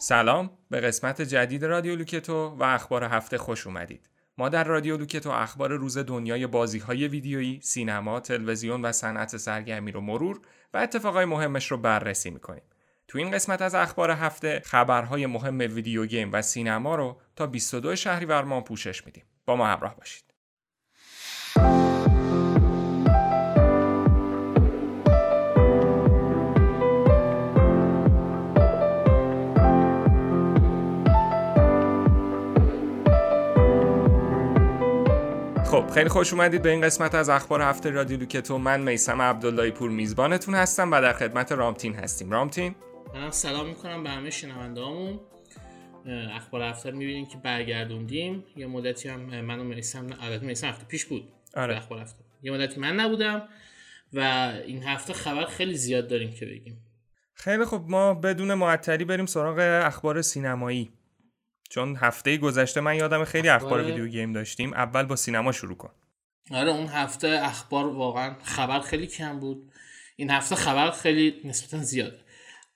سلام به قسمت جدید رادیو لوکتو و اخبار هفته خوش اومدید. ما در رادیو لوکتو اخبار روز دنیای بازی های ویدیویی، سینما، تلویزیون و صنعت سرگرمی رو مرور و اتفاقای مهمش رو بررسی می‌کنیم. تو این قسمت از اخبار هفته خبرهای مهم ویدیو گیم و سینما رو تا 22 شهریور ماه پوشش میدیم. با ما همراه باشید. خب خیلی خوش اومدید به این قسمت از اخبار هفته رادیو لوکتو من میسم عبداللهی پور میزبانتون هستم و در خدمت رامتین هستیم. رامتین؟ منم سلام می‌کنم به همه شنونده همون اخبار هفته می‌بینیم که برگردوندیم. یه مدتی هم منو میسم البته میسم هفته پیش بود. آره. اخبار هفته. یه مدتی من نبودم و این هفته خبر خیلی زیاد داریم که بگیم. خیلی خب ما بدون معطلی بریم سراغ اخبار سینمایی. چون هفته گذشته من یادم خیلی اخبار ویدیو گیم داشتیم اول با سینما شروع کن. آره اون هفته اخبار واقعا خبر خیلی کم بود. این هفته خبر خیلی نسبتا زیاده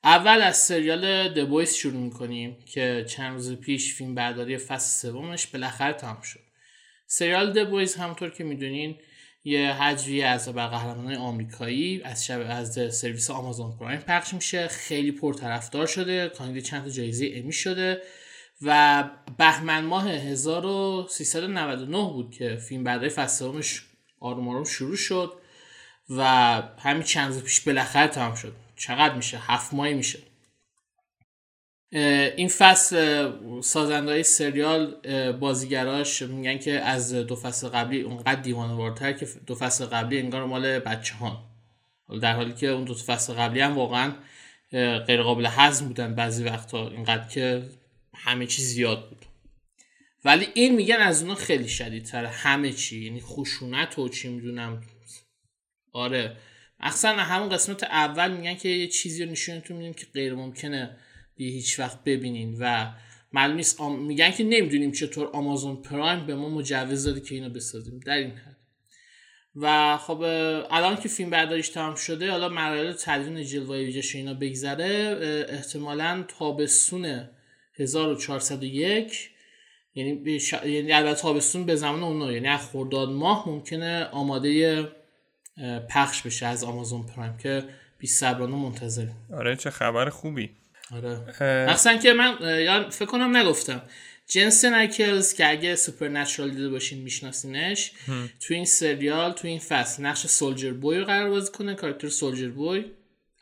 اول از سریال دبویس شروع می‌کنیم که چند روز پیش فیلم برداری فصل سومش بالاخره تمام شد. سریال دبویز همونطور که می‌دونین یه حجوی از بر قهرمانای آمریکایی از شب از سرویس آمازون پرایم پخش میشه. خیلی پرطرفدار شده. کاندید چند تا جایزه امی شده. و بهمن ماه 1399 بود که فیلم برداری فصل آروم آروم شروع شد و همین چند روز پیش بالاخره تمام شد. چقدر میشه؟ هفت ماهی میشه. این فصل سازنده های سریال بازیگراش میگن که از دو فصل قبلی اونقدر دیوانوارتر که دو فصل قبلی انگار مال بچه ها در حالی که اون دو فصل قبلی هم واقعا غیر قابل هضم بودن بعضی وقتا اینقدر که همه چی زیاد بود. ولی این میگن از اونا خیلی شدیدتره. همه چی یعنی خشونت و چی می‌دونم. آره. اصلا همون قسمت اول میگن که یه چیزی رو نشونتون میدیم که غیر ممکنه به هیچ وقت ببینین و معلوم آم... میگن که نمی‌دونیم چطور آمازون پرایم به ما مجوز داده که اینو بسازیم. در این حد. و خب الان که فیلم برداریش تمام شده حالا مراحل تدوین جلوه ویژش اینا بگذره احتمالا تابستون 1401 یعنی ش... یعنی البته تابستون به زمان اونا. یعنی از خرداد ماه ممکنه آماده پخش بشه از Amazon Prime که بی صبرانه منتظریم آره چه خبر خوبی. آره. مخصوصا که من فکر کنم نگفتم. جنسن ایکلز که اگه Supernatural دیده باشین میشناسینش. تو این سریال تو این فصل نقش سولجر بوی رو قرار بازی کنه کاراکتر سولجر بوی.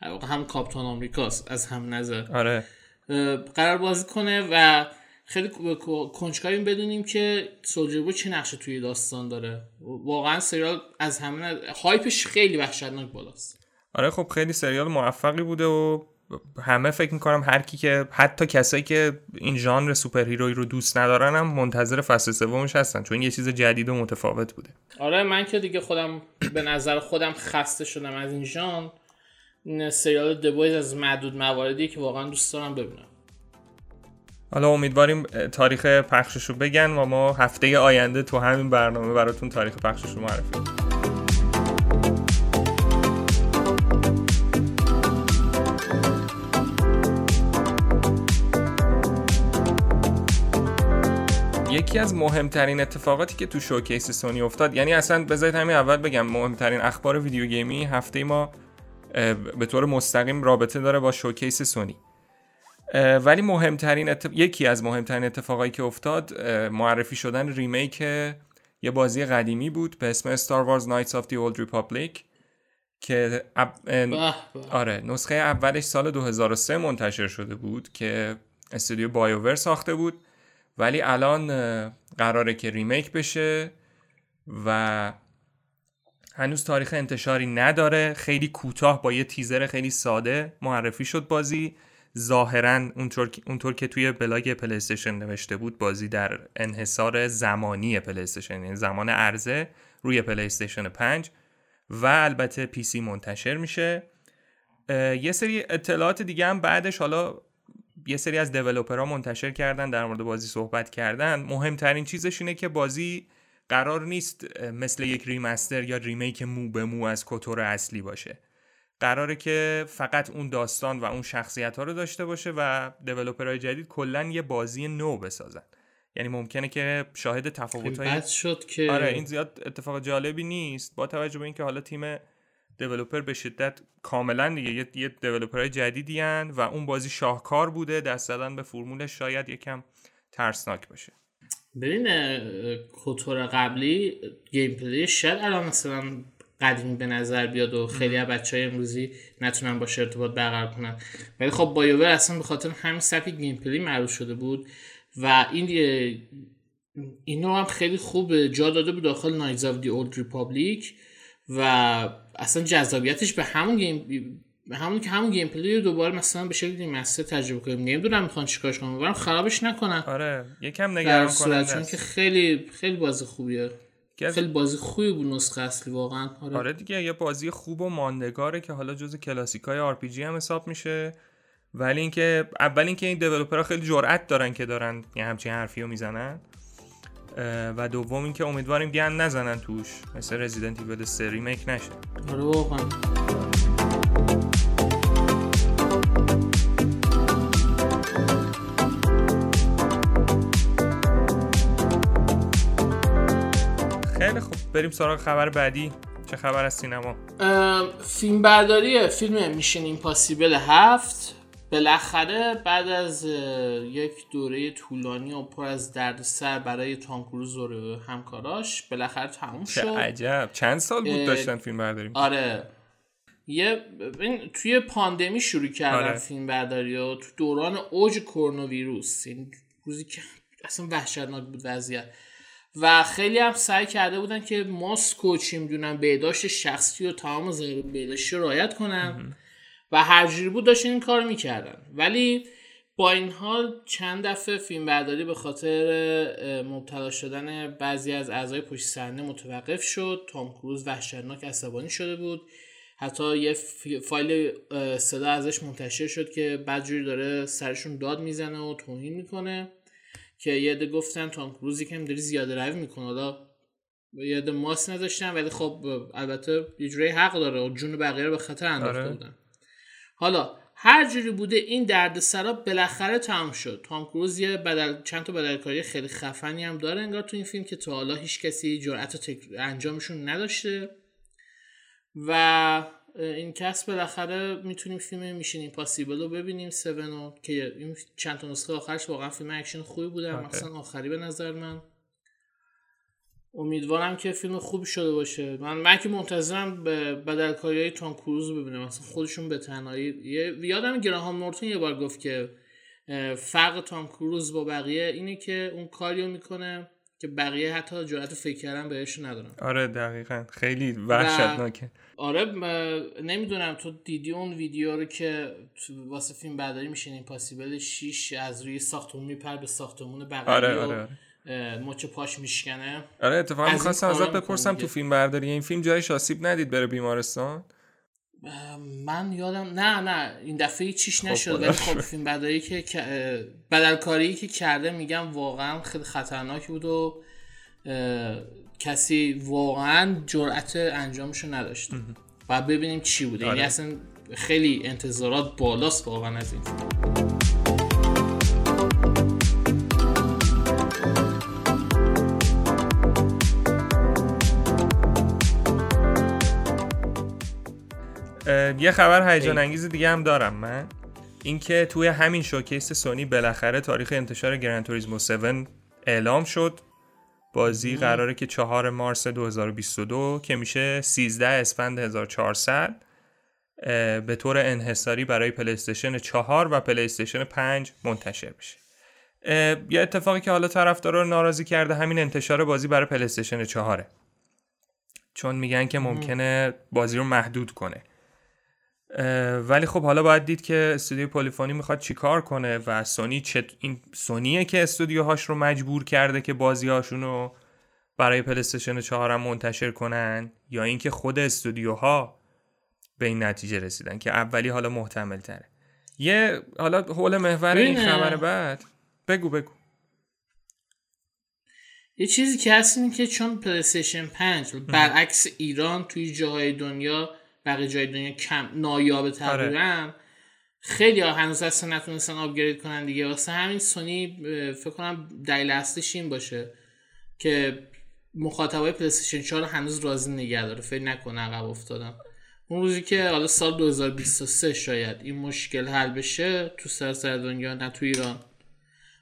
هم کاپتان آمریکاست از هم نظر. آره. قرار بازی کنه و خیلی کنجکاویم بدونیم که سولجر چه نقشه توی داستان داره. واقعا سریال از همه هایپش خیلی وحشتناک بالاست. آره خب خیلی سریال موفقی بوده و همه فکر می‌کنم هر کی که حتی کسایی که این ژانر سوپر هیروی رو دوست ندارن هم منتظر فصل سومش هستن چون یه چیز جدید و متفاوت بوده. آره من که دیگه خودم به نظر خودم خسته شدم از این ژانر. سریال دبویز از معدود مواردی که واقعا دوست دارم ببینم. حالا امیدواریم تاریخ پخشش رو بگن و ما هفته آینده تو همین برنامه براتون تاریخ پخشش رو معرفی یکی از مهمترین اتفاقاتی که تو شوکیس سونی افتاد یعنی اصلا بذارید همین اول بگم مهمترین اخبار ویدیو گیمی هفته ما به طور مستقیم رابطه داره با شوکیس سونی. ولی مهمترین اتف... یکی از مهمترین اتفاقایی که افتاد معرفی شدن ریمیک یه بازی قدیمی بود به اسم Star Wars Knights of the Old Republic که اب... آره نسخه اولش سال 2003 منتشر شده بود که استودیو BioWare ساخته بود. ولی الان قراره که remake بشه و هنوز تاریخ انتشاری نداره. خیلی کوتاه با یه تیزر خیلی ساده معرفی شد بازی. ظاهرا اونطور, اونطور که توی blog PlayStation نوشته بود بازی در انحصار زمانی PlayStation یعنی زمان عرضه روی PlayStation 5 و البته PC منتشر میشه. یه سری اطلاعات دیگه هم بعدش حالا یه سری از دیولوپرها منتشر کردن در مورد بازی صحبت کردن. مهمترین چیزش اینه که بازی قرار نیست مثل یک ریمستر یا ریمیک مو به مو از کتور اصلی باشه. قراره که فقط اون داستان و اون شخصیت ها رو داشته باشه و دیولوپرهای جدید کلا یه بازی نو بسازن. یعنی ممکنه که شاهد تفاوت های شد که آره این زیاد اتفاق جالبی نیست. با توجه به اینکه حالا تیم developer به شدت کاملا دیگه یه, یه developer های جدیدی و اون بازی شاهکار بوده دست زدن به فرمولش شاید یکم ترسناک باشه. ببین KOTOR قبلی gameplay شاید الان مثلا قدیمی به نظر بیاد و خیلی از بچه های امروزی نتونن با ارتباط برقرار کنن. ولی خب BioWare اصلا به خاطر همین سبک gameplay معروف شده بود و این اینو هم خیلی خوب جا داده بود داخل Knights of the Old Republic و اصلا جذابیتش به همون game همون که همون gameplay رو دوباره مثلا به شکل remaster تجربه کنیم. نمی‌دونم می‌خوان چیکارش کنم برام خرابش نکنن. آره یکم نگران کننده چون که خیلی خیلی بازی خوبیه. خیلی بازی خوبی بود نسخه اصلی واقعا. آره. آره دیگه یه بازی خوب و ماندگاره که حالا جز کلاسیکای RPG هم حساب میشه. ولی اینکه اول اینکه این developer ها خیلی جرأت دارن که دارن یه همچین حرفی رو می‌زنن و دوم اینکه امیدواریم گند نزنن توش. مثل رزیدنت ایول 3 ریمیک نشه. آره واقعا. بریم سراغ خبر بعدی. چه خبر از سینما؟ فیلم برداری فیلم میشن ایمپاسیبل هفت بالاخره بعد از یک دوره طولانی و پر از دردسر برای تام کروز و همکاراش بالاخره تموم شد. عجب. چند سال بود داشتن فیلم برداری آره. یه توی پاندمی شروع کردن آره. فیلم برداری و تو دوران اوج کرونا ویروس این روزی که اصلا وحشتناک بود وضعیت. و خیلی هم سعی کرده بودن که ماسک و چی می‌دونن بهداشت شخصی و تمام بهداشتی رو رعایت کنن. و هر جوری بود داشتن این کار می‌کردن. ولی با این حال چند دفعه فیلم برداری به خاطر مبتلا شدن بعضی از اعضای پشت صحنه متوقف شد. تام کروز وحشتناک عصبانی شده بود. حتی یه فایل صدا ازش منتشر شد که بعد داره سرشون داد می‌زنه و توهین می‌کنه. که یه عده گفتن تام کروز یکم داری زیاده روی می‌کنه. حالا یه عده ماس نداشتن ولی خب البته یه حق داره و جون بقیه رو به خطر انداخته آره. بودن. حالا هر جوری بوده این دردسرا بالاخره تمام شد. تام کروز یه بدل چند تا بدلکاری خیلی خفنی هم داره انگار تو این فیلم که تا حالا هیچ کسی جرأت تک... انجامشون نداشته. و این کس بالاخره می‌تونیم فیلم Mission Impossible رو ببینیم Seven که این چند تا نسخه آخرش واقعا فیلم اکشن خوبی بوده مثلا آخری به نظر من. امیدوارم که فیلم خوبی شده باشه. من من که منتظرم به بدلکاری های تام کروز رو ببینم. مثلا خودشون به تنهایی. یادم گراهام نورتون یه بار گفت که فرق تام کروز با بقیه اینه که اون کاریو می‌کنه. که بقیه حتی جرأت فکر کردن بهش ندارن. آره دقیقا. خیلی وحشتناکه. آره نمی‌دونم تو دیدی اون ویدیو رو که واسه فیلم برداری میشین این پاسیبل 6 از روی ساختمون میپر به ساختمون بقیه آره آره, آره. مچ پاش میشکنه. آره اتفاقا می‌خواستم ازت بپرسم تو فیلم برداری این فیلم جایش آسیب ندید بره بیمارستان؟ من یادم نه نه این دفعه چیش خب، نشد ولی خب فیلم برداری که بدلکاری که کرده میگم واقعا خیلی خطرناک بود و کسی واقعا جرأت انجامشو نداشت. و ببینیم چی بوده. یعنی آره. اصلا خیلی انتظارات بالاست واقعا از این یه خبر هیجان انگیز دیگه هم دارم من. اینکه توی همین شوکیس سونی بالاخره تاریخ انتشار گرند توریزمو 7 اعلام شد. بازی قراره که 4 مارس 2022 که میشه 13 اسفند 1400 به طور انحصاری برای پلیستشن 4 و پلیستشن 5 منتشر بشه یه اتفاقی که حالا طرفدارا رو ناراضی کرده همین انتشار بازی برای پلیستشن 4 چون میگن که ممکنه بازی رو محدود کنه. ولی خب حالا باید دید که استودیو پلیفونی می‌خواد چیکار کنه و سونی چه این سونیه که استودیوهاش رو مجبور کرده که بازیهاشون رو برای پلیستشن 4 هم منتشر کنن یا اینکه خود استودیوها به این نتیجه رسیدن که اولی حالا محتمل تره یه حالا حول محور این خبر بعد بگو بگو. یه چیزی که هست اینه که چون پلیستشن 5 برعکس ایران توی جاهای دنیا بقیه جای دنیا کم نایابه تقریبا خیلی ها هنوز اصلا نتونستن آپگرید کنن دیگه. واسه همین سونی فکر کنم دلیل اصلیش این باشه که مخاطبای پلیستیشن 4 هنوز راضی نگه داره. فکر نکنه عقب افتادن اون روزی که حالا سال 2023 شاید این مشکل حل بشه تو سراسر دنیا نه تو ایران.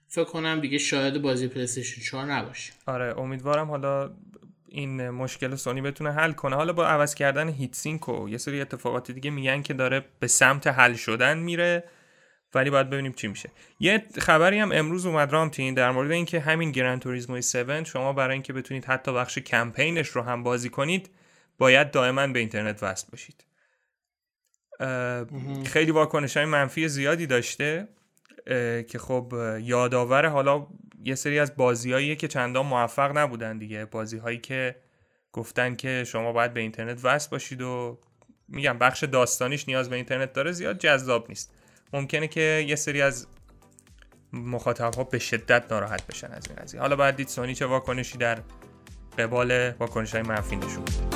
فکر کنم دیگه شاید بازی PlayStation 4 نباشه. آره امیدوارم حالا این مشکل سونی بتونه حل کنه. حالا با عوض کردن heat sink و یه سری اتفاقات دیگه میگن که داره به سمت حل شدن میره ولی باید ببینیم چی میشه. یه خبری هم امروز اومد رامتین در مورد اینکه همین Gran Turismo 7 شما برای اینکه بتونید حتی بخش کمپینش رو هم بازی کنید باید دائما به اینترنت وصل باشید خیلی واکنش های منفی زیادی داشته. که خب یادآور حالا یه سری از بازیهایی که چندان موفق نبودن دیگه. بازی هایی که گفتن که شما باید به اینترنت وصل باشید و میگم بخش داستانیش نیاز به اینترنت داره زیاد جذاب نیست. ممکنه که یه سری از مخاطب ها به شدت ناراحت بشن از این قضیه. حالا باید دید سونی چه واکنشی در قبال واکنش های منفی نشون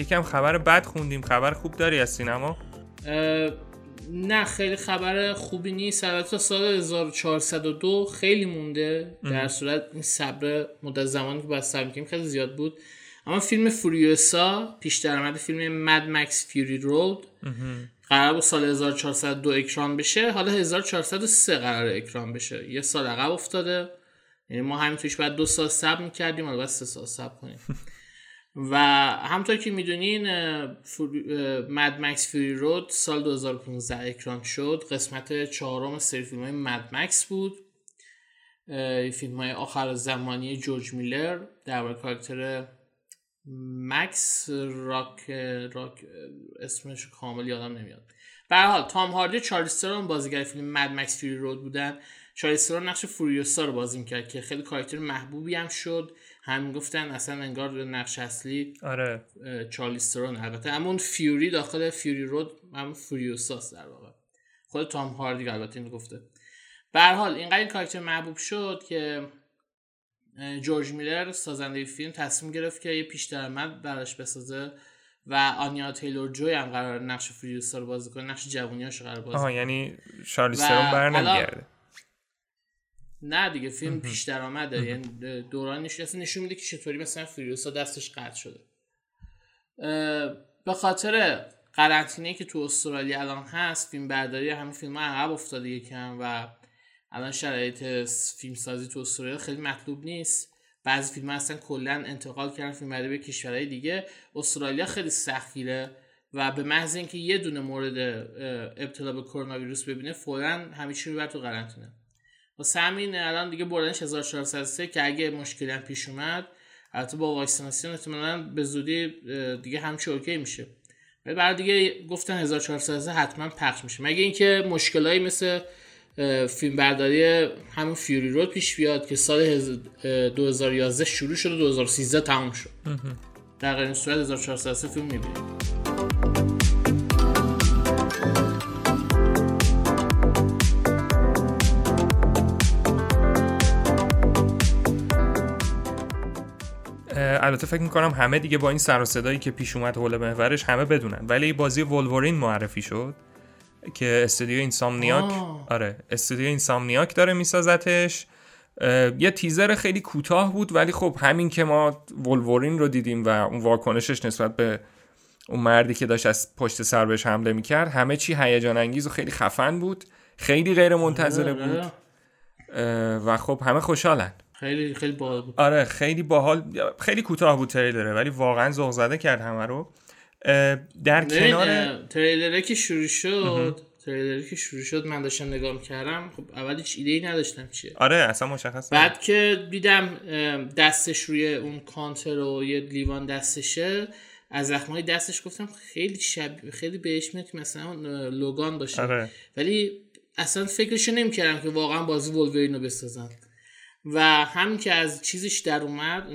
یکم خبر بد خوندیم. خبر خوب داری از سینما؟ نه خیلی خبر خوبی نیست. البته سال 1402 خیلی مونده. در صورت این صبر مدت زمانی که باید صبر خیلی زیاد بود. اما فیلم فوریوسا پیش درآمد فیلم مد مکس فیوری رود قرار بود سال 1402 اکران بشه. حالا 1403 قرار اکران بشه. یه سال عقب افتاده. یعنی ما همین توش بعد دو سال صبر می‌کردیم. حالا باید سه سال صبر کنیم. و همطور که می‌دونین مد مکس فری رود سال 2015 اکران شد. قسمت چهارم سری فیلم های مد مکس بود فیلم های آخر زمانی جورج میلر در کاراکتر مکس راک راک اسمش کامل یادم نمیاد. به حال تام هاردی چارلسترون بازیگر فیلم مد مکس فری رود بودن. چارلسترون نقش فوریوسا رو بازی می‌کرد که خیلی کاراکتر محبوبی هم شد. هم گفتن اصلا انگار نقش اصلی آره. چارلیسترون البته اما اون فیوری داخل فیوری رود هم فوریوساس در واقع. خود تام هاردی البته اینو گفته. به هر حال اینقدر این کاراکتر محبوب شد که جورج میلر سازنده فیلم تصمیم گرفت که یه پیش درآمد براش بسازه و آنیا تیلور جوی هم قرار نقش فریوسا رو بازی کنه نقش جوونیاشو قرار بازی کنه. یعنی شارلیسترون بر نمیگرده. نه دیگه فیلم پیش درآمده. یعنی دورانش اصلا نشون میده که چطوری مثلا فریوسا دستش قطع شده. به خاطر قرنطینه که تو استرالیا الان هست فیلم برداری همین فیلم ها عقب افتاده یکم و الان شرایط فیلم سازی تو استرالیا خیلی مطلوب نیست. بعضی فیلم ها اصلا کلا انتقال کردن فیلم برداری به کشورهای دیگه. استرالیا خیلی سختگیره و به محض اینکه یه دونه مورد ابتلا به کرونا ویروس ببینه فورا همه چی رو تو قرنطینه. واسه همین الان دیگه بردنش 1403 که اگه مشکلی هم پیش اومد البته با واکسیناسیون احتمالاً به زودی دیگه همچی اوکی میشه. ولی بعد دیگه گفتن 1403 حتما پخش میشه. مگه اینکه مشکلایی مثل فیلم برداری همون فیوری رود پیش بیاد که سال 2011 شروع شد و 2013 تموم شد. در این صورت 1403 فیلم می‌بینیم. البته فکر می‌کنم همه دیگه با این سر و صدایی که پیش اومد حول محورش همه بدونن. ولی بازی ولورین معرفی شد که استودیو اینسامنیاک آره استودیو اینسامنیاک داره میسازتش. یه تیزر خیلی کوتاه بود ولی خب همین که ما ولورین رو دیدیم و اون واکنشش نسبت به اون مردی که داشت از پشت سر بهش حمله می‌کرد همه چی هیجان انگیز و خیلی خفن بود. خیلی غیر منتظره آره، بود. و خب همه خوشحالن. خیلی خیلی باحال بود. آره خیلی باحال خیلی کوتاه بود تریلره ولی واقعا ذوق زده کرد همه رو. در کنار تریلره که شروع شد تریلری که شروع شد من داشتم نگاه می‌کردم خب اول هیچ ایده ای نداشتم چیه. آره اصلا مشخص بعد که دیدم دستش روی اون کانتر و یه لیوان دستشه از زخمای دستش گفتم خیلی شب خیلی بهش میاد که مثلا لوگان باشه. آره. ولی اصلا فکرش نمی‌کردم که واقعا بازی ولورین رو بسازن. و همین که از چیزش در اومد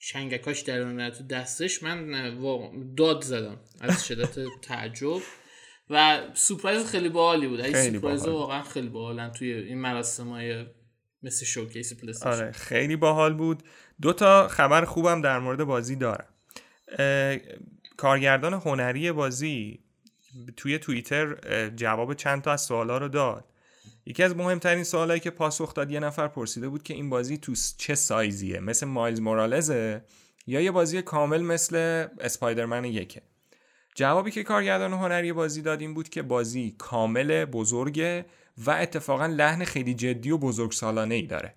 چنگکاش در اومد تو دستش من داد زدم از شدت تعجب. و سورپرایز خیلی باحالی بود. خیلی سورپرایز. واقعا خیلی باحالن توی این مراسم های مثل شوکیس پلیستیشن. آره خیلی باحال بود. دو تا خبر خوبم در مورد بازی دارم. کارگردان هنری بازی توی توییتر جواب چند تا از سوالا رو داد. یکی از مهمترین سوالایی که پاسخ داد یه نفر پرسیده بود که این بازی تو چه سایزیه؟ مثل مایلز مورالزه یا یه بازی کامل مثل اسپایدرمن یکه؟ جوابی که کارگردان هنری بازی داد این بود که بازی کامل بزرگه و اتفاقا لحن خیلی جدی و بزرگ سالانه ای داره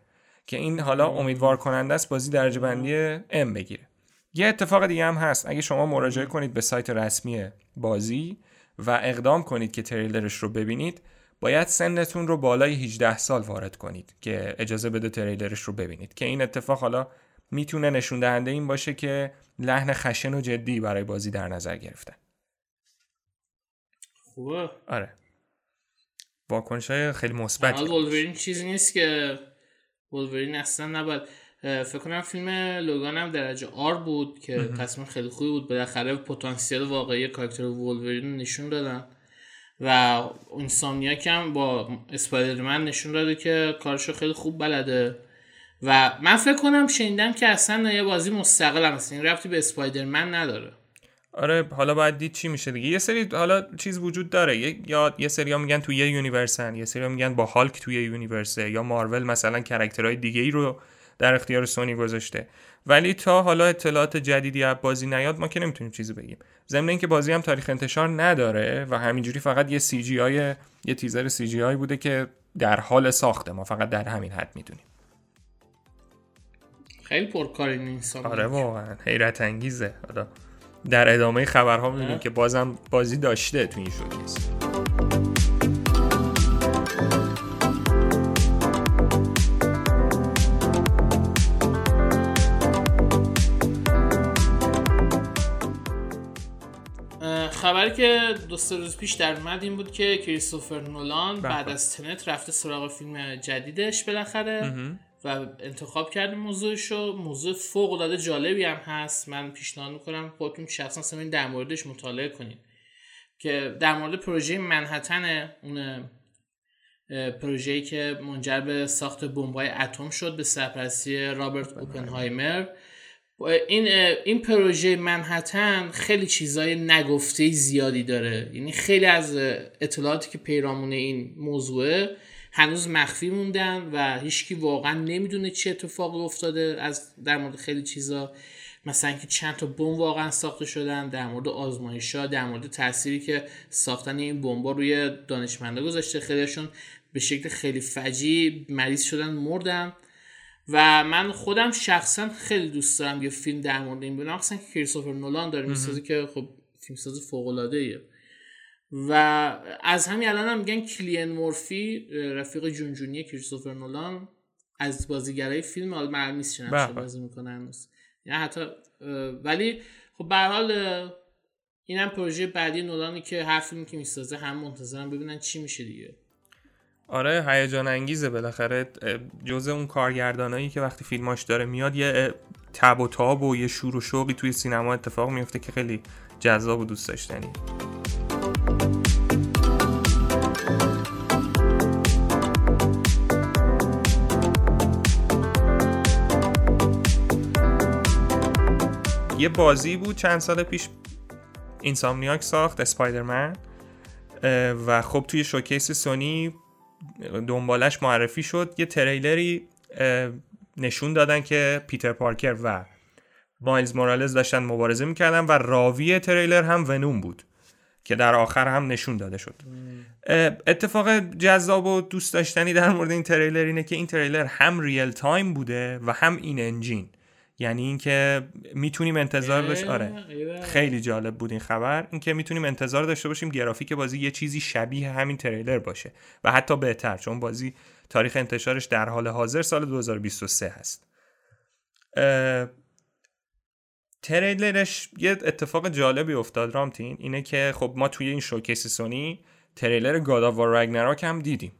که این حالا امیدوار کننده است بازی درجه بندی ام بگیره. یه اتفاق دیگه هم هست. اگه شما مراجعه کنید به سایت رسمی بازی و اقدام کنید که تریلرش رو ببینید باید سنتون رو بالای 18 سال وارد کنید که اجازه بده تریلرش رو ببینید. که این اتفاق حالا می‌تونه نشون دهنده این باشه که لحن خشن و جدی برای بازی در نظر گرفتن خوبه. آره. واکنش های خیلی مثبت. ولورین چیزی نیست که Wolverine اصلا نباید فکر کنم فیلم لوگان هم درجه R بود که تصمیم خیلی خوبی بود. بالاخره پتانسیل واقعی کاراکتر Wolverine نشون دادن. و Insomniac هم با Spider-Man نشون داده که کارشو خیلی خوب بلده. و من فکر کنم شنیدم که اصلا یه بازی مستقل هم هست این ربطی به Spider-Man نداره. آره حالا باید دید چی میشه دیگه. یه سری حالا چیز وجود داره. یه یا یه سری میگن توی یه universe ان یه سری میگن با Hulk توی universe ه یا مارول مثلا character های دیگه ای رو در اختیار سونی گذاشته. ولی تا حالا اطلاعات جدیدی از بازی نیاد ما که نمی‌تونیم چیزی بگیم. ضمن اینکه بازی هم تاریخ انتشار نداره و همینجوری فقط یه CGI یه تیزر CGI بوده که در حال ساخته ما. فقط در همین حد می‌دونیم. خیلی پرکار این Insomniac آره واقعا. حیرت انگیزه. حالا در ادامه خبرها می‌بینیم. که بازم بازی داشته تو این showcase. خبری که دو سه روز پیش در اومد این بود که کریستوفر نولان بله. بعد از تنت رفته سراغ فیلم جدیدش بالاخره و انتخاب کرده موضوعشو موضوع فوق العاده جالبی هم هست. من پیشنهاد می‌کنم خودتون شخصا سمین در موردش مطالعه کنید که در مورد پروژه منحتن اون پروژه‌ای که منجر به ساخت بمب‌های اتم شد به سرپرستی رابرت اوپنهایمر. این این پروژه منحتن خیلی چیزای نگفته زیادی داره. یعنی خیلی از اطلاعاتی که پیرامون این موضوعه هنوز مخفی موندن و هیچکی واقعا نمی‌دونه چه اتفاقی افتاده از در مورد خیلی چیزا. مثلا که چند تا بمب واقعا ساخته شدن در مورد آزمایش‌ها در مورد تأثیری که ساختن این بمبا روی دانشمندا گذاشته. خیلیشون به شکل خیلی فجی مریض شدن مردن. و من خودم شخصا خیلی دوست دارم یه فیلم در مورد این ببینم. که کریستوفر نولان داره می‌سازه که خب فیلمساز فوق العاده ایه و از همین الان هم میگن کلین مورفی رفیق جونجونی کریستوفر نولان از بازیگرای فیلم. چه نقشی بله. بازی می‌کنه هنوز یعنی حتی ولی خب به هر حال اینم پروژه بعدی نولانی که هر فیلمی که می‌سازه هم منتظرم ببینن چی میشه دیگه. آره هیجان انگیزه بالاخره جزء اون کارگردانایی که وقتی فیلماش داره میاد یه تب و تاب و یه شور و شوقی توی سینما اتفاق میفته که خیلی جذاب و دوست داشتنی. یه بازی بود چند سال پیش اینسامنیاک ساخت اسپایدرمن و خب توی showcase Sony دنبالش معرفی شد. یه تریلری نشون دادن که پیتر پارکر و مایلز مورالز داشتن مبارزه می‌کردن و راوی تریلر هم Venom بود که در آخر هم نشون داده شد. اتفاق جذاب و دوست داشتنی در مورد این تریلر اینه که این تریلر هم real time بوده و هم in-engine. یعنی اینکه می‌تونیم انتظار داشت آره. خیلی جالب بود این خبر. اینکه می‌تونیم انتظار داشته باشیم گرافیک بازی یه چیزی شبیه همین تریلر باشه و حتی بهتر چون بازی تاریخ انتشارش در حال حاضر سال 2023 هست. تریلرش یه اتفاق جالبی افتاد رامتین اینه که خب ما توی این showcase سونی تریلر God of War Ragnarok هم دیدیم.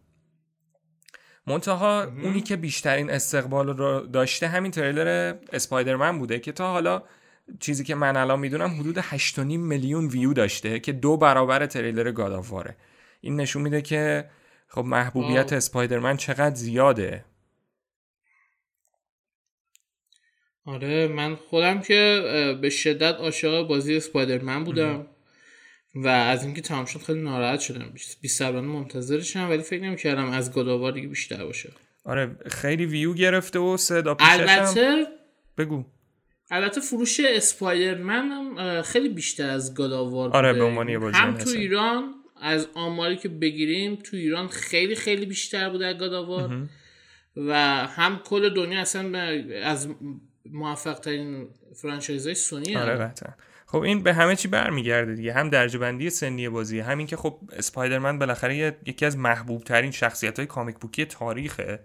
منتها اونی که بیشترین استقبال رو داشته همین تریلر Spider-Man بوده که تا حالا چیزی که من الان می‌دونم حدود 8.5 میلیون ویو داشته که دو برابر تریلر God of War ه این نشون میده که خب محبوبیت اسپایدرمن چقدر زیاده. آره من خودم که به شدت عاشق بازی اسپایدرمن بودم. و از اینکه تمام شد خیلی ناراحت شدم. بی صبرانه منتظرشم ولی فکر نمی‌کردم از گاداوار دیگه بیشتر باشه. آره خیلی ویو گرفته و صدا البته بگو. البته فروش اسپایدرمن هم خیلی بیشتر از گاداوار آره به عنوان هم تو ایران از آماری که بگیریم تو ایران خیلی خیلی بیشتر بوده از گاداوار و هم کل دنیا اصلا از موفق ترین فرانچایز های سونی آره خب این به همه چی برمیگرده دیگه هم درجه بندی سنی بازی همین که خب اسپایدرمن بالاخره یکی از محبوب ترین شخصیت های کامیک بوکی تاریخه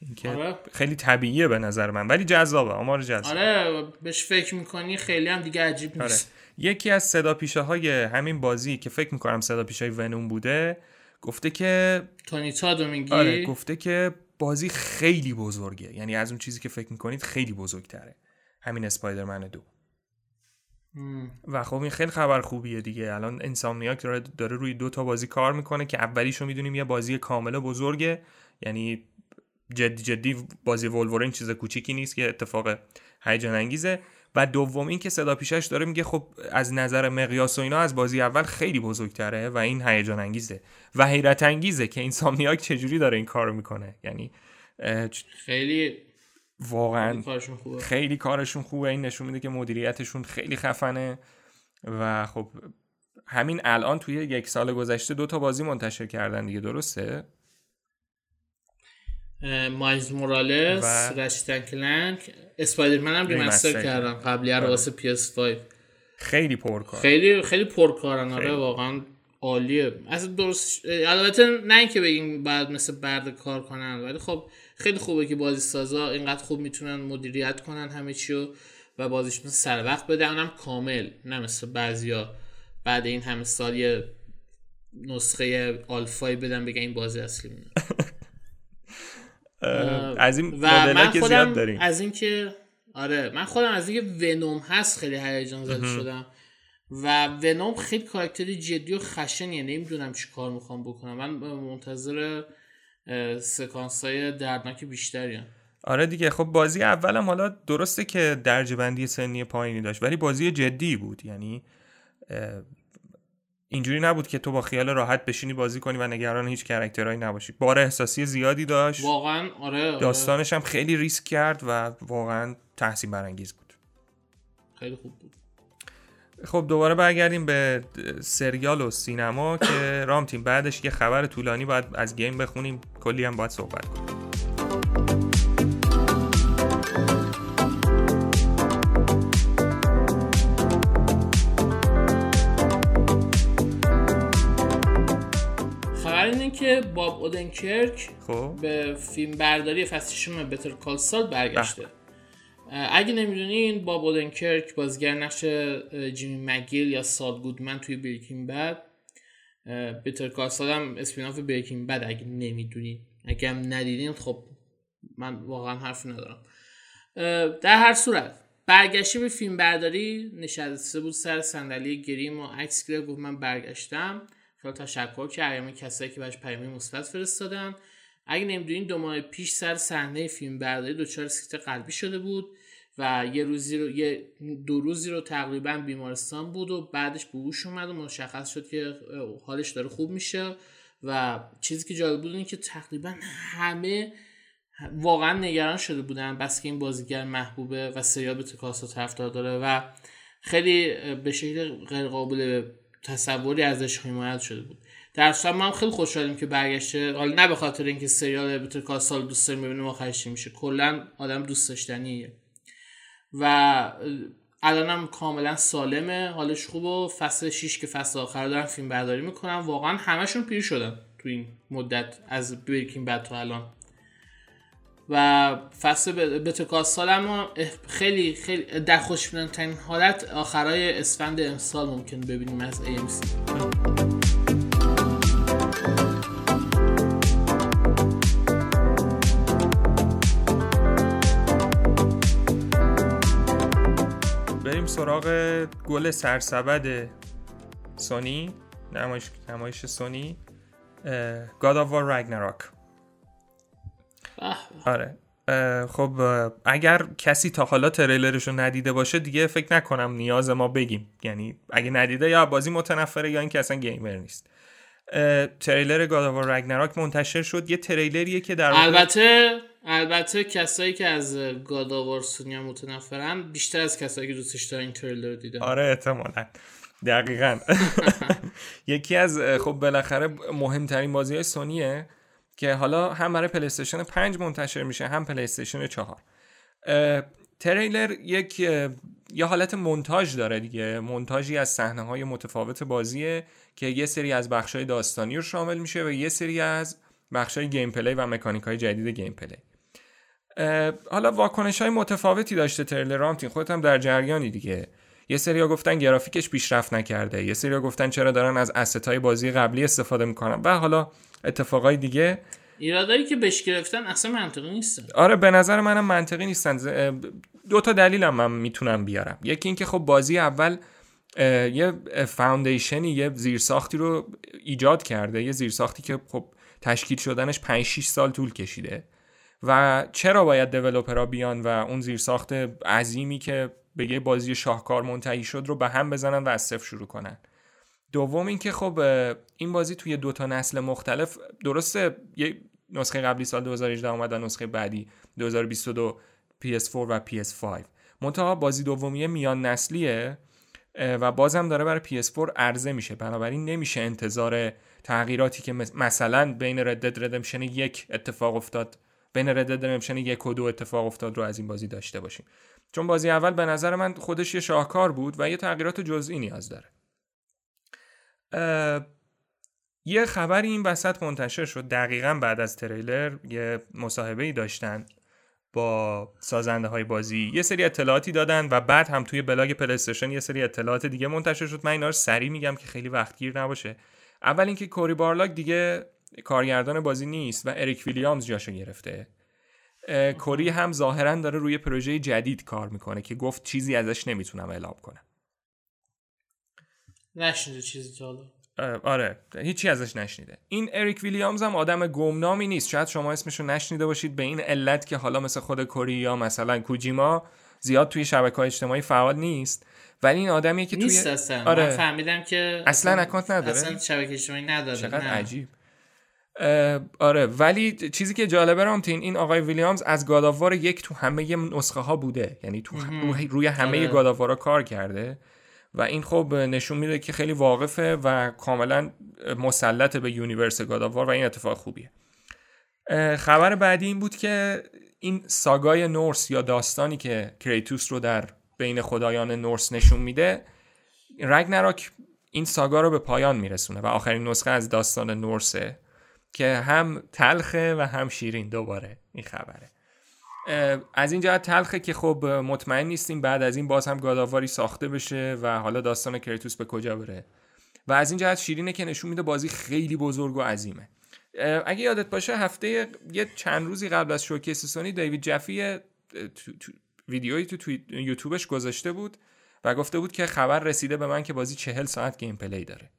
اینکه آره. خیلی طبیعیه به نظر من ولی جذابه آمار جذاب آره بهش فکر می‌کنی خیلی هم دیگه عجیب آره. نیست آره. یکی از صدا پیشه های همین بازی که فکر می‌کنم صدا پیشه های ونوم بوده گفته که تونی تادو میگی آره گفته که بازی خیلی بزرگه یعنی از اون چیزی که فکر می‌کنید خیلی بزرگتره همین اسپایدرمن دو و خب این خیلی خبر خوبیه دیگه. الان انسامنیاک داره, داره روی دو تا بازی کار می‌کنه که اولیشو می‌دونیم یه بازی کامل بزرگه. یعنی جدی جدی بازی ولورین چیز کوچیکی نیست که اتفاق هیجان انگیزه. و دوم این که صدا پیشش داره میگه خب از نظر مقیاس و اینا از بازی اول خیلی بزرگتره و این هیجان انگیزه. و حیرت انگیزه که این سامنیاک چجوری داره این کارو می‌کنه. یعنی خیلی واقعا خیلی کارشون خوبه. این نشون میده که مدیریتشون خیلی خفنه. و خب همین الان توی یک سال گذشته دو تا بازی منتشر کردن دیگه. درسته؟ مایز مورالس و... رشتن کلنک اسپایدرمن هم ریمستر کردن. قبلی رو واسه PS5 خیلی پرکار. خیلی خیلی پرکارن. آره واقعا عالیه. اصلا درست البته نه اینکه بگیم بعد مثل برد کار کنن ولی خب خیلی خوبه که بازی سازا اینقدر خوب می‌تونن مدیریت کنن همه چی و بازیشون سر وقت بدن هم کامل نه مثل بعضیا. بعد این همه سال یه نسخه آلفای بدن بگن این بازی اصلی مونه. از این و من خودم زیاد داریم. از اینکه آره من خودم از اینکه ونوم هست خیلی هیجان زده شدم. و ونوم خیلی کاراکتری جدی و خشنیه. نمی‌دونم چی کار می‌خوام بکنم. من منتظر سکانس های دردناک بیشتری هم. آره دیگه خب بازی اولم حالا درسته که درجه بندی سنی پایینی داشت ولی بازی جدی بود. یعنی اینجوری نبود که تو با خیال راحت بشینی بازی کنی و نگران هیچ character هایی نباشی. بار احساسی زیادی داشت. واقعا آره, آره. داستانش هم خیلی ریسک کرد و واقعا تحسین برانگیز بود. خیلی خوب بود. خب دوباره برگردیم به سریال و سینما که رامتین بعدش یه خبر طولانی باید از game بخونیم. کلی هم باید صحبت کنیم. که باب اودنکرک خب. به فیلم برداری فصل ششم بتر کال سال برگشته. اگه نمی‌دونین با بودنکرک بازیگر نقش جیمی مگیل یا سال گودمن توی بریکینگ بد. بیتر کاسال هم اسپیناف بریکینگ بد اگه نمی‌دونین. اگه هم ندیدین خب من واقعا حرف ندارم. در هر صورت برگشته به فیلم برداری نشسته بود سر صندلی گریم و عکس گرفت گفت من برگشتم. خیلی تشکر که کسایی که بهش پیام مثبت فرستادن. اگه نمی‌دونین دو ماه پیش سر صحنه فیلم برداری دچار سکته قلبی شده بود و یه روزی رو یه دو روزی رو تقریبا بیمارستان بود و بعدش به هوش اومد و مشخص شد که حالش داره خوب میشه و چیزی که جالب بود این که تقریبا همه واقعا نگران شده بودن بس که این بازیگر محبوبه و سریال به تکاسا طرفدار داره و خیلی به شکل غیر قابل تصوری ازش حمایت شده بود. در ما هم خیلی خوشحالیم که برگشته. حالا نه به خاطر اینکه سریال بتر کاس سال دوست داریم ببینیم آخرش میشه. کلا آدم دوست داشتنیه. و الانم کاملا سالمه. حالش خوب و فصل 6 که فصل آخر دارن فیلم برداری می‌کنن. واقعا همشون پیر شدن تو این مدت از بریکین بد تا الان. و فصل بتکاس سال اما خیلی خیلی در خوشبینانترین حالت آخرای اسفند امسال ممکن ببینیم از AMC سراغ گل سرسبد سونی نمایش, نمایش سونی گاد آف وار آره. خب اگر کسی تا حالا تریلرش رو ندیده باشه دیگه فکر نکنم نیاز ما بگیم. یعنی اگه ندیده یا بازی متنفره یا اینکه اصلا gamer نیست. تریلر God of War Ragnarok منتشر شد. یه تریلریه که در البته البته کسایی که از God of War و سونی متنفرن بیشتر از کسایی که دوستش دارن این تریلر رو دیدن. آره احتمالاً. دقیقا. یکی از خب بالاخره مهمترین بازی های سونیه. که حالا هم برای PlayStation 5 منتشر میشه هم PlayStation 4 تریلر یک یه حالت مونتاژ داره دیگه. مونتاژی از صحنه های متفاوت بازیه که یه سری از بخش های داستانی رو شامل میشه و یه سری از بخش های gameplay و مکانیک های جدید gameplay حالا واکنش های متفاوتی داشته تریلر رامتین. خودت هم در جریانی دیگه. یه سری گفتن گرافیکش پیشرفت نکرده. یه سری گفتن چرا دارن از های بازی قبلی استفاده می‌کنن. و حالا اتفاقای دیگه. ایرادایی که بهش گرفتن اصلا منطقی نیستن. آره به نظر منم منطقی نیستن. دو تا دلیلم من می‌تونم بیارم. یکی اینکه خب بازی اول یه فاوندیشنی یه زیرساختی رو ایجاد کرده. یه زیرساختی که خب تشکیل شدنش 5 6 سال طول کشیده. و چرا باید دیولپرها بیان و اون زیرساخت عظیمی که به یه بازی شاهکار منتهی شد رو به هم بزنن و از صفر شروع کنن؟ دوم اینکه خب این بازی توی دو تا نسل مختلف درسته یه نسخه قبلی سال 2018 اومد و نسخه بعدی 2022 PS4 و PS5 منتها بازی دومیه میان نسلیه و بازم داره برای PS4 عرضه میشه. بنابراین نمیشه انتظار تغییراتی که مثلا بین ردد ردمشن یک اتفاق افتاد بین ردد ردمشن یک و دو اتفاق افتاد رو از این بازی داشته باشیم. چون بازی اول به نظر من خودش یه شاهکار بود و یه تغییرات جزئی نیاز داره. یه خبری این وسط منتشر شد دقیقا بعد از تریلر یه مصاحبه ای داشتن با سازنده های بازی. یه سری اطلاعاتی دادن و بعد هم توی بلاگ پلیستشن یه سری اطلاعات دیگه منتشر شد. من اینا رو سریع میگم که خیلی وقتگیر نباشه. اول اینکه کوری بارلاک دیگه کارگردان بازی نیست و اریک ویلیامز جاشو گرفته. کوری هم ظاهرا داره روی پروژه جدید کار می‌کنه که گفت چیزی ازش نمی‌تونم اعلام کنم. نشنیده چیزی تا آره هیچی ازش نشنیده. این اریک ویلیامز هم آدم گمنامی نیست. شاید شما اسمشو نشنیده باشید به این علت که حالا مثل خود کوری یا مثلا کوجیما زیاد توی شبکه های اجتماعی فعال نیست. ولی این آدمیه که نیست توی اصلا. آره. من فهمیدم که اصلا اکانت نداره. اصلا شبکه اجتماعی نداره. چقدر عجیب. آره. ولی چیزی که جالبه رامتین این آقای ویلیامز از گاداوار یک تو همه نسخه ها بوده. یعنی تو روی همه آره. God of War ها کار کرده. و این خب نشون میده که خیلی واقفه و کاملا مسلط به universe God of War و این اتفاق خوبیه. خبر بعدی این بود که این saga ی Norse یا داستانی که کریتوس رو در بین خدایان Norse نشون میده Ragnarok این saga رو به پایان میرسونه و آخرین نسخه از داستان Norse ه که هم تلخه و هم شیرین دوباره این خبره. از این جهت تلخه که خب مطمئن نیستیم بعد از این باز هم God of War ی ساخته بشه و حالا داستان کریتوس به کجا بره. و از این جهت شیرینه که نشون میده بازی خیلی بزرگ و عظیمه. اگه یادت باشه هفته یه چند روزی قبل از showcase سونی دیوید جفی ویدیویی تو, یوتیوبش گذاشته بود و گفته بود که خبر رسیده به من که بازی چهل ساعت gameplay داره.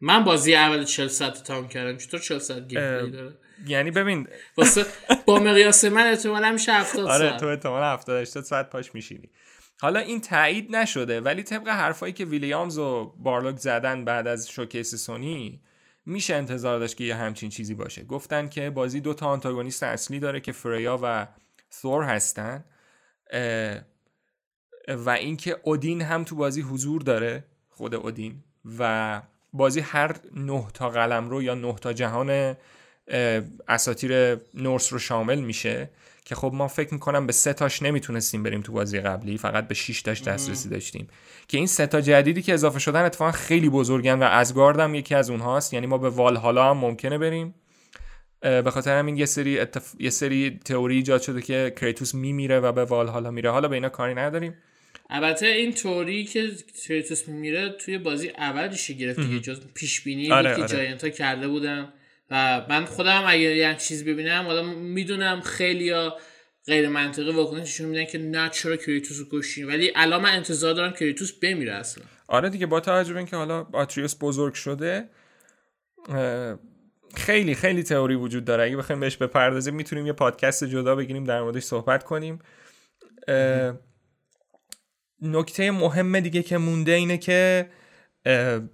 من بازی اول 40 ساعت تموم کردم. چطور 40 ساعت gameplay داره؟ یعنی ببین واسه با مقیاس من احتمالاً میشه 70 ساعت آره تو احتمال 70 80 ساعت پاش میشینی. حالا این تایید نشده ولی طبق حرفایی که ویلیامز و بارلوک زدن بعد از showcase سونی میشه انتظار داشت که یه همچین چیزی باشه. گفتن که بازی دو تا آنتاگونیست اصلی داره که فریا و ثور هستن و اینکه اودین هم تو بازی حضور داره خود اودین و بازی هر نه تا قلم رو یا نه تا جهان اساتیر نورس رو شامل میشه که خب ما فکر می‌کنم به سه تاش نمی‌تونستیم بریم تو بازی قبلی فقط به 6 تاش دسترسی داشتیم. که این سه تا جدیدی که اضافه شدن اتفاقا خیلی بزرگن و ازگارد هم یکی از اونهاست. یعنی ما به والهالا هم ممکنه بریم. به خاطر همین یه سری اتف... یه سری تئوری ایجاد شده که کریتوس میمیره و به والهالا میره. حالا به اینا کاری نداریم. البته این توری که کریتوس میمیره توی بازی اولش گرفت دیگه. جز پیش بینی آره، که آره. کرده بودم. و من خودم اگر یه چیز ببینم حالا می‌دونم خیلی غیر منطقی واکنششون میدن که نه چرا کریتوس رو کشین ولی الان من انتظار دارم کریتوس بمیره اصلا. آره دیگه با توجه به اینکه حالا آتریوس بزرگ شده خیلی خیلی تئوری وجود داره. اگه بخوایم بهش بپردازیم می‌تونیم یه پادکست جدا بگیریم در موردش صحبت کنیم. نکته مهم دیگه که مونده اینه که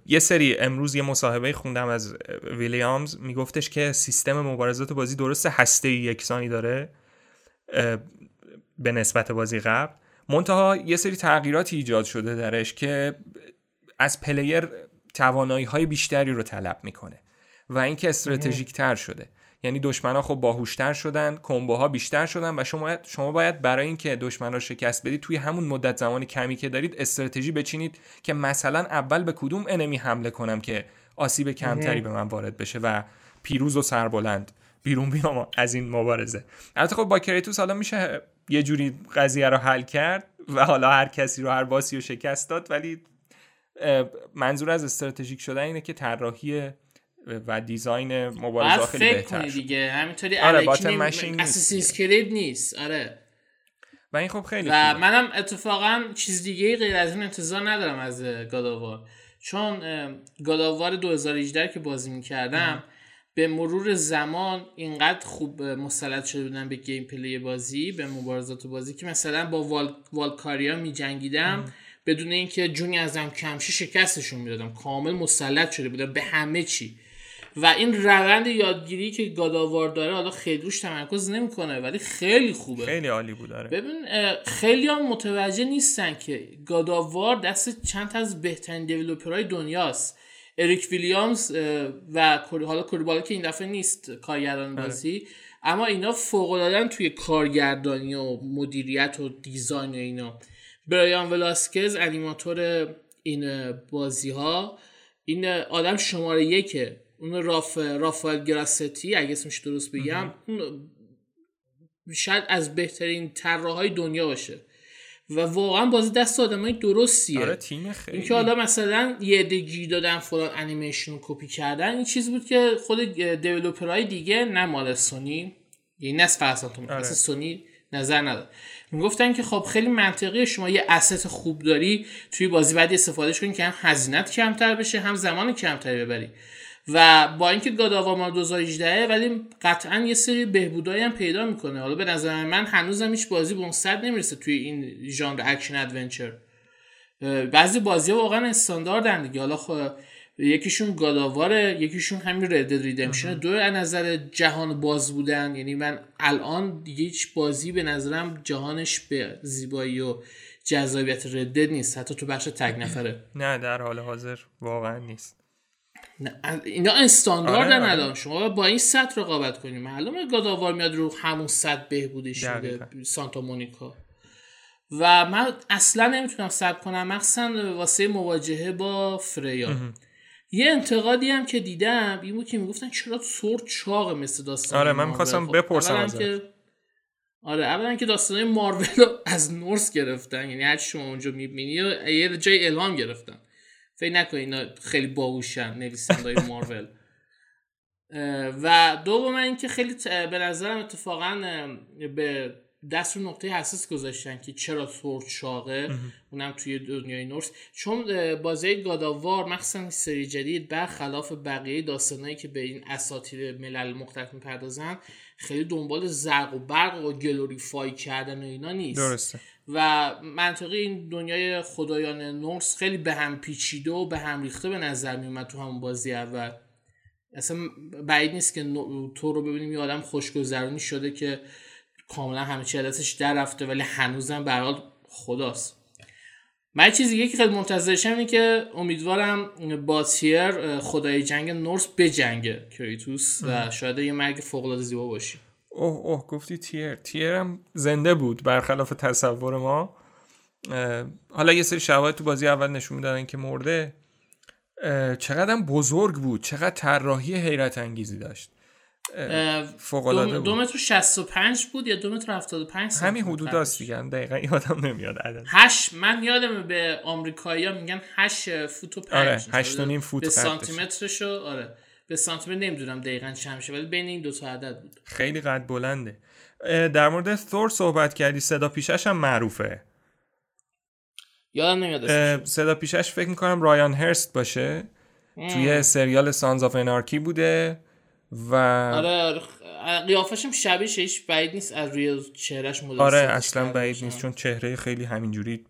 یه سری امروز یه مصاحبه خوندم از ویلیامز میگفتش که سیستم مبارزات بازی درست هسته یکسانی داره به نسبت بازی قبل. منتها یه سری تغییراتی ایجاد شده درش که از player توانایی های بیشتری رو طلب می‌کنه و اینکه استراتژیک تر شده. یعنی دشمنا خب باهوشتر شدن combo ها بیشتر شدن و شما شما باید برای اینکه دشمن رو شکست بدید توی همون مدت زمان کمی که دارید استراتژی بچینید که مثلا اول به کدوم enemy حمله کنم که آسیب کمتری به من وارد بشه و پیروز و سربلند. بیرون بیام از این مبارزه. البته خب با کریتوس حالا میشه یه جوری قضیه رو حل کرد و حالا هر کسی رو هر باسی رو شکست داد ولی منظور از استراتژیک شدن اینه که طراحی و دیزاین مبارزه خیلی بهتر کنی دیگه. همینطوری آره اساسینز کرید نیست. آره. و این خب خیلی و منم اتفاقا چیز دیگه غیر از این انتظار ندارم از گاداوار چون گاداوار 2018 که بازی می‌کردم به مرور زمان اینقدر خوب مسلط شده بودن به گیم پلی بازی به مبارزات بازی که مثلا با وال... والکاریا می جنگیدم بدون اینکه جونی ازم کمشی شکستشون می‌دادم. کامل مسلط شده بودم به همه چی. و این روند یادگیری که گاداوار داره حالا خیلی روش تمرکز نمی‌کنه ولی خیلی خوبه. خیلی عالی بود داره ببین خیلی هم متوجه نیستن که گاداوار دست چند از بهترین دیولوپرهای دنیاست. اریک ویلیامز و حالا کوریبالا که این دفعه نیست کارگردان آره. بازی اما اینا فوق توی کارگردانی و مدیریت و دیزاین و اینا. برایان ولاسکز انیماتور این بازی ها این آدم شماره یکه. اون راف رافائل گراستی اگه اسمش درست بگم اون شاید از بهترین طراحهای دنیا باشه. و واقعا بازی دست آدمای درستیه. آره تیم خیلی. اینکه حالا مثلا یه عده گیر دادن فلان انیمیشن رو کپی کردن این چیز بود که خود developer های دیگه نه مال سونی یعنی نصف اصلا تو آره. سونی نظر نداد. می‌گفتن که خب خیلی منطقی شما یه asset خوب داری توی بازی بعد استفادهش کنی که هم هزینت کمتر بشه هم زمان کمتری ببری. و با اینکه God of War مال 2018 ولی قطعا یه سری بهبودایی هم پیدا می‌کنه. حالا به نظر من هنوزم هیچ بازی به اون حد نمی‌رسه توی این ژانر action adventure. بعضی بازی واقعا استانداردن دیگه. حالا خب یکیشون گاداواره یکیشون همین رد ریدمشن دو از نظر جهان باز بودن. یعنی من الان دیگه هیچ بازی به نظرم جهانش به زیبایی و جذابیت ردد نیست. حتی تو بخش تگ نفره. نه در حال حاضر واقعا نیست. اینا استاندارد آره, آره. شما با این سطح رقابت کنیم معلومه گاداوار میاد رو همون سطح بهبودش میده سانتا مونیکا. و من اصلا نمی‌تونم صبر کنم. مخصوصا واسه مواجهه با فریا یه انتقادی هم که دیدم این بود که می‌گفتن چرا سور چاقه مثل داستان آره من می‌خواستم خب، بپرسم که آره اولا که داستان مارول از نورس گرفتن. یعنی هر شما اونجا می‌بینی یه جای الهام گرفتن. فکر نکن اینا خیلی باهوشن نویسندهای مارول. و دوم اینکه خیلی به نظرم اتفاقا به دست رو نقطه حساس گذاشتن که چرا سورد شاقه اونم توی دنیای نورس. چون بازی گاداوار مخصوصا سری جدید برخلاف بقیه داستانهایی که به این اساطیر ملل مختلف می‌پردازن خیلی دنبال زرق و برق و گلوریفای کردن و اینا نیست. درسته. و منطقی این دنیای خدایان نورس خیلی به هم پیچیده و به هم ریخته به نظر میومد تو همون بازی اول. اصلا بعید نیست که تو رو ببینیم یه آدم خوشگذرونی شده که کاملا همه چی دستش در رفته ولی هنوزم به خداست. من چیزی دیگه که خیلی منتظرشم اینه که امیدوارم با تیر خدای جنگ نورس به جنگ کریتوس و شاید یه مرگ فوق العاده زیبا باشی اوه اوه گفتی تیر. تیر هم زنده بود برخلاف تصور ما. حالا یه سری شواهد تو بازی اول نشون می‌دادن که مرده. چقدر بزرگ بود چقدر طراحی حیرت انگیزی داشت. فوق العاده دو متر 65 بود یا دو متر 75 همین حدود هست دیگه دقیقا یادم نمیاد عدد. 8 من یادم به آمریکایی‌ها میگن 8 فوت و 5 آره 8 و نیم فوت به سانتی مترشو آره. به سانتیمتر نمی‌دونم دقیقا چند میشه ولی بین این دو تا عدد بود. خیلی قد بلنده. در مورد ثور صحبت کردی صدا پیشش هم معروفه. یادم نمیاد صداپیشه‌ش فکر می‌کنم رایان هرست باشه. توی سریال Sons of Anarchy بوده و آره, آره. قیافش هم شبیه هیچ بعید نیست از روی چهرهش مدل آره اصلا بعید نیست چون چهره خیلی همینجوری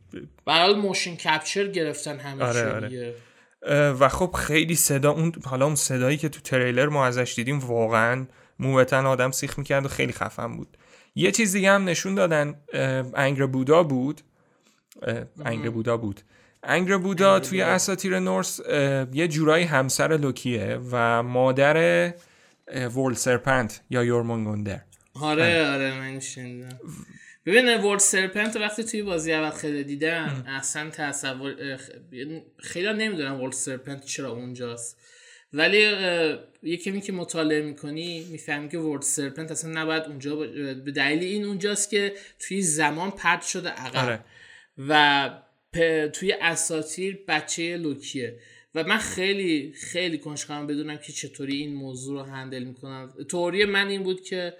برای motion capture گرفتن همین آره آره. و خب خیلی صدا اون حالا اون صدایی که تو تریلر ما ازش دیدیم واقعا مو به تن آدم سیخ می‌کرد و خیلی خفن بود. یه چیز دیگه هم نشون دادن انگر بودا بود. انگر بودا بود. انگر بودا توی اساتیر نورس یه جورایی همسر لوکیه و مادر ورل سرپنت یا یورمونگوندر آره. آره من شنیدم. ببین ورد سرپنت وقتی توی بازی اول خیلی دیدم اصلا تصور خیلی نمی‌دونم ورد سرپنت چرا اونجاست. ولی یکی که مطالعه می‌کنی می‌فهمی که ورد سرپنت اصلا نباید اونجا به دلیل این اونجاست که توی زمان پرد شده عقب. آره. و توی اساتیر بچه لوکیه. و من خیلی خیلی کنشکارم بدونم که چطوری این موضوع رو هندل می‌کنم توری من این بود که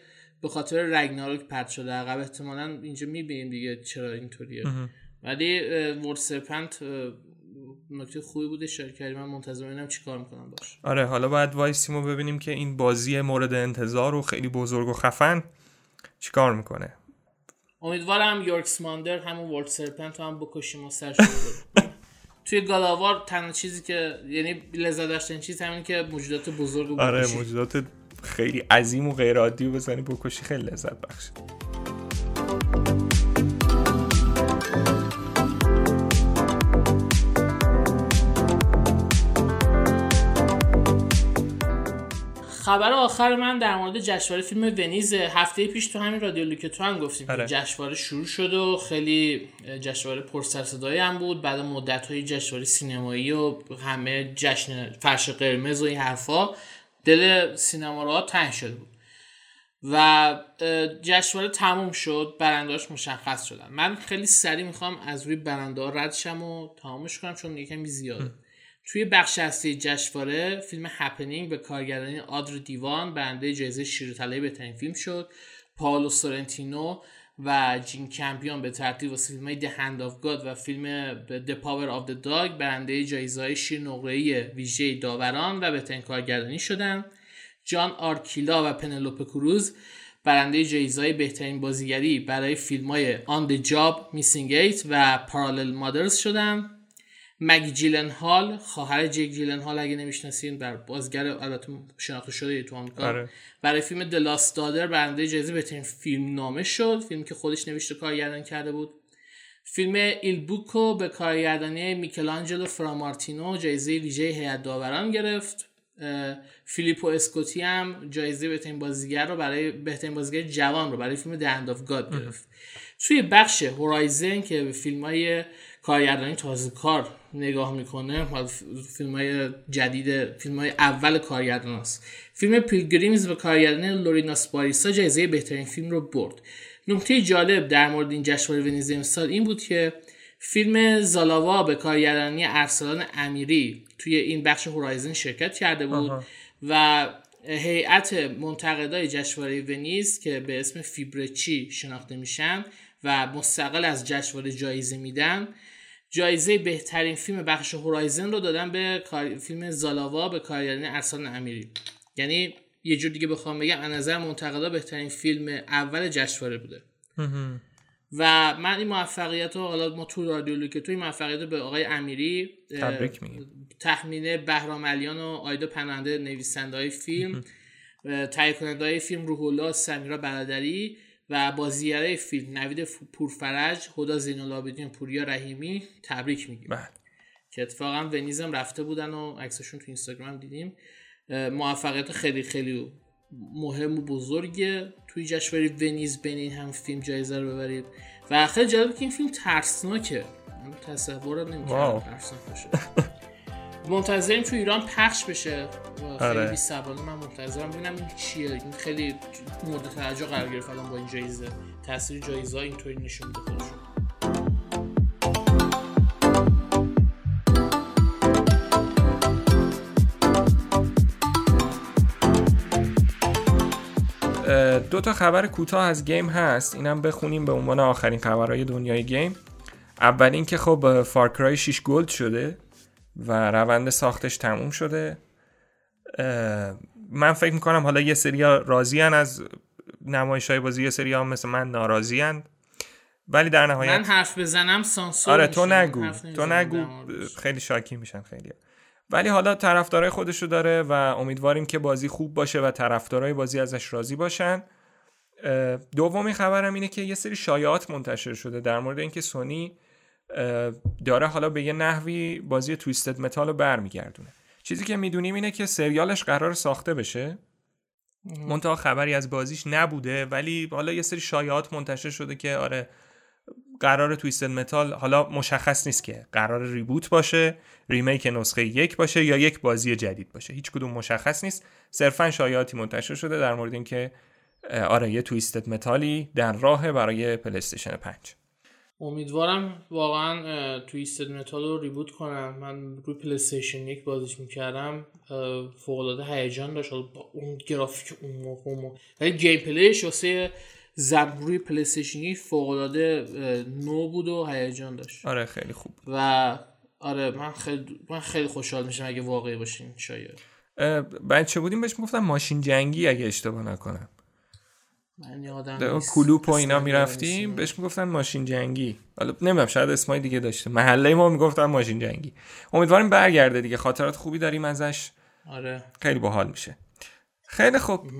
به خاطر رگناروک پرد شده. عقب احتمالا اینجا می‌بینیم دیگه چرا اینطوریه. ولی ورد سرپنت نکته خوبی بوده. کردی من منتظر ببینم چیکار می‌کنم باش. آره حالا باید وایسیمو ببینیم که این بازی مورد انتظار و خیلی بزرگ و خفن چیکار می‌کنه. امیدوارم یورمونگاندر همون World Serpent هم بکشیم و سرش توی God of War تنها چیزی که یعنی لذت داشتن چیز همین که موجودات بزرگ آره موجودات خیلی عظیم و غیر عادی و بزنی بکشی خیلی لذت بخشه. خبر آخر من در مورد جشنواره فیلم ونیز هفته پیش تو همین رادیو لوکتو هم گفتیم آره. جشنواره شروع شد و خیلی جشنواره پر صدایی هم بود. بعد مدت های جشنواره سینمایی و همه جشن فرش قرمز و این حرفا. دل سینما را تنگ شده بود. و جشنواره تموم شد برنداش مشخص شدن. من خیلی سریع می‌خوام از روی برنده ها رد شم و تمامش کنم چون یکمی زیاده. توی بخش اصلی جشنواره فیلم Happening به کارگردانی آدری دیوان برنده جایزه طلایی بهترین فیلم شد. پاولو سورنتینو و جین کمپیون به ترتیب واسه فیلم های Hand of God و فیلم The Power of the Dog برنده جایزه های شیر نقره ویژه داوران و بهترین کارگردانی شدن. جان آرکیلا و پنلوپ کروز برنده جایزه بهترین بازیگری برای فیلم های On the Job: The Missing Eight و Parallel Mothers شدن. مگی جیلن هال خواهر جیک جیلن هال اگه نمی‌شناسین بر بازیگر البته شناخته شده تو آمریکا. آره. برای فیلم The Lost Daughter برنده جایزه بهترین فیلم نامه شد فیلمی که خودش نوشته کارگردانی کرده بود. فیلم Il buco به کارگردانی میکلانجلو فرامارتینو جایزه ویژه هیئت داوران گرفت. فیلیپو اسکوتی هم جایزه بهترین بازیگر رو برای بهترین بازیگر جوان رو برای فیلم The Hand of God گرفت. توی بخش هورایزن که به فیلم های کارگردانی تازه کار نگاه می‌کنه فیلم های جدید فیلم های اول کارگردان است فیلم پیلگریمز به کارگردانی لورینا سپاریسا جایزه بهترین فیلم رو برد. نکته جالب در مورد این جشنواره ونیز امسال این بود که فیلم زالاوا به کارگردانی ارسلان امیری توی این بخش هورایزن شرکت کرده بود و هیئت منتقدای جشنواره ونیز که به اسم فیبرچی شناخته میشن و مستقل از جشنواره جایزه میدن جایزه بهترین فیلم بخش هورایزن رو دادن به فیلم زالاوا به کارگردانی ارسلان امیری. یعنی یه جور دیگه بخوام بگم از نظر منتقدا بهترین فیلم اول جشنواره بوده. و من این موفقیت رو حالا ما تو رادیو که توی موفقیت به آقای امیری تبریک تخمینه بهرام علیان و آیدا پناهنده نویسنده های فیلم تهیه کننده های فیلم روح الله سمیرا برادری و بازیگرای فیلم نوید پورفرج هدا زین العابدین پوریا رحیمی تبریک میگیم. بله. که اتفاقا ونیزم رفته بودن و عکسشون تو اینستاگرام دیدیم. موفقیت خیلی خیلی مهم و بزرگه توی جشنواره ونیز بین این هم فیلم جایزه رو ببرید. و خیلی جالبه که این فیلم ترسناکه. من تصور نمی‌کردم ترسناک باشه. منتظریم تو ایران پخش بشه. خیلی آره. من منتظرم ببینم این چیه. این خیلی مورد توجه قرار گرفت با این جایزه. تاثیر جایزه اینطوری نشون میده خودشون. دو تا خبر کوتاه از گیم هست. اینم بخونیم به عنوان آخرین خبرهای دنیای گیم. اول اینکه خب Far Cry 6 gold شده. و روند ساختش تموم شده. من فکر می‌کنم حالا یه سری راضی از نمایش های بازی یه سری ها مثل من ناراضی ولی در نهایت من حرف بزنم سانسور آره تو نگو تو نگو. خیلی شاکی میشن خیلی. ولی حالا طرفدارای خودشو داره و امیدواریم که بازی خوب باشه و طرفدارای بازی ازش راضی باشن. دومی خبرم اینه که یه سری شایعات منتشر شده در مورد اینکه سونی داره حالا به یه نحوی بازی Twisted Metal رو برمیگردونه. چیزی که می‌دونیم اینه که سریالش قرار ساخته بشه. منتها خبری از بازیش نبوده ولی حالا یه سری شایعات منتشر شده که آره قرار Twisted Metal حالا مشخص نیست که قرار reboot باشه remake نسخه یک باشه یا یک بازی جدید باشه. هیچ کدوم مشخص نیست. صرفا شایعاتی منتشر شده در مورد اینکه آره یه Twisted Metal ی در راه برای PlayStation 5 امیدوارم واقعا Twisted Metal رو reboot کنن. من روی PlayStation یک بازیش می‌کردم فوق العاده هیجان داشت. با اون گرافیک اون موقع ولی gameplay ش واسه زب روی PlayStation فوق العاده نو بود و هیجان داشت. آره خیلی خوب و آره من خیلی من خیلی خوشحال میشم اگه واقعی باشین شاید. بچه بودیم بهش می‌گفتم ماشین جنگی اگه اشتباه نکنم. من یادم کلوپ و اینا می‌رفتیم بهش می‌گفتن ماشین جنگی. حالا نمی‌دونم شاید اسمای دیگه داشته. محله ما می‌گفتن ماشین جنگی. امیدواریم برگرده دیگه. خاطرات خوبی داریم ازش. آره. خیلی باحال میشه. خیلی خوب.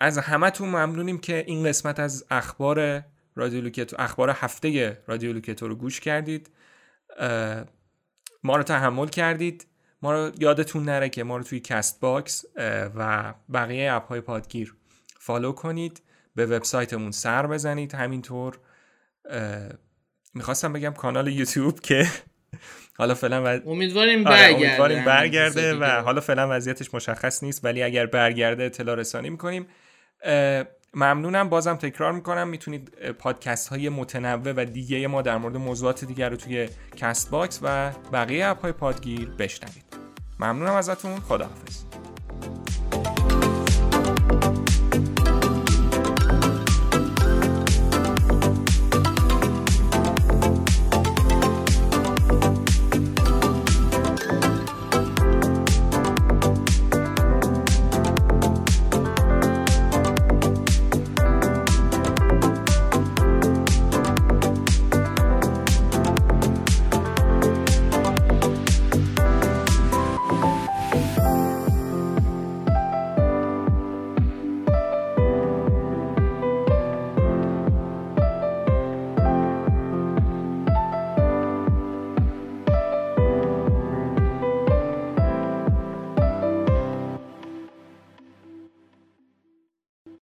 از همتون ممنونیم که این قسمت از اخبار رادیو لوکیتو اخبار هفته رادیو لوکیتو رو گوش کردید. ما رو تحمل کردید. ما رو یادتون نره که ما رو توی Castbox و بقیه اپ های پادگیر follow کنید به وبسایتمون سر بزنید همینطور. می‌خواستم بگم کانال یوتیوب که حالا فعلا و... امیدواریم آره، برگرده, امیدواریم برگرده و حالا فعلا وضعیتش مشخص نیست ولی اگر برگرده اطلاع رسانی می‌کنیم. ممنونم بازم تکرار می‌کنم. می‌تونید پادکست های متنوع و دیگه ما در مورد موضوعات دیگر رو توی Castbox و بقیه اپ های پادگیر بشنوید. ممنونم ازتون. خداحافظ.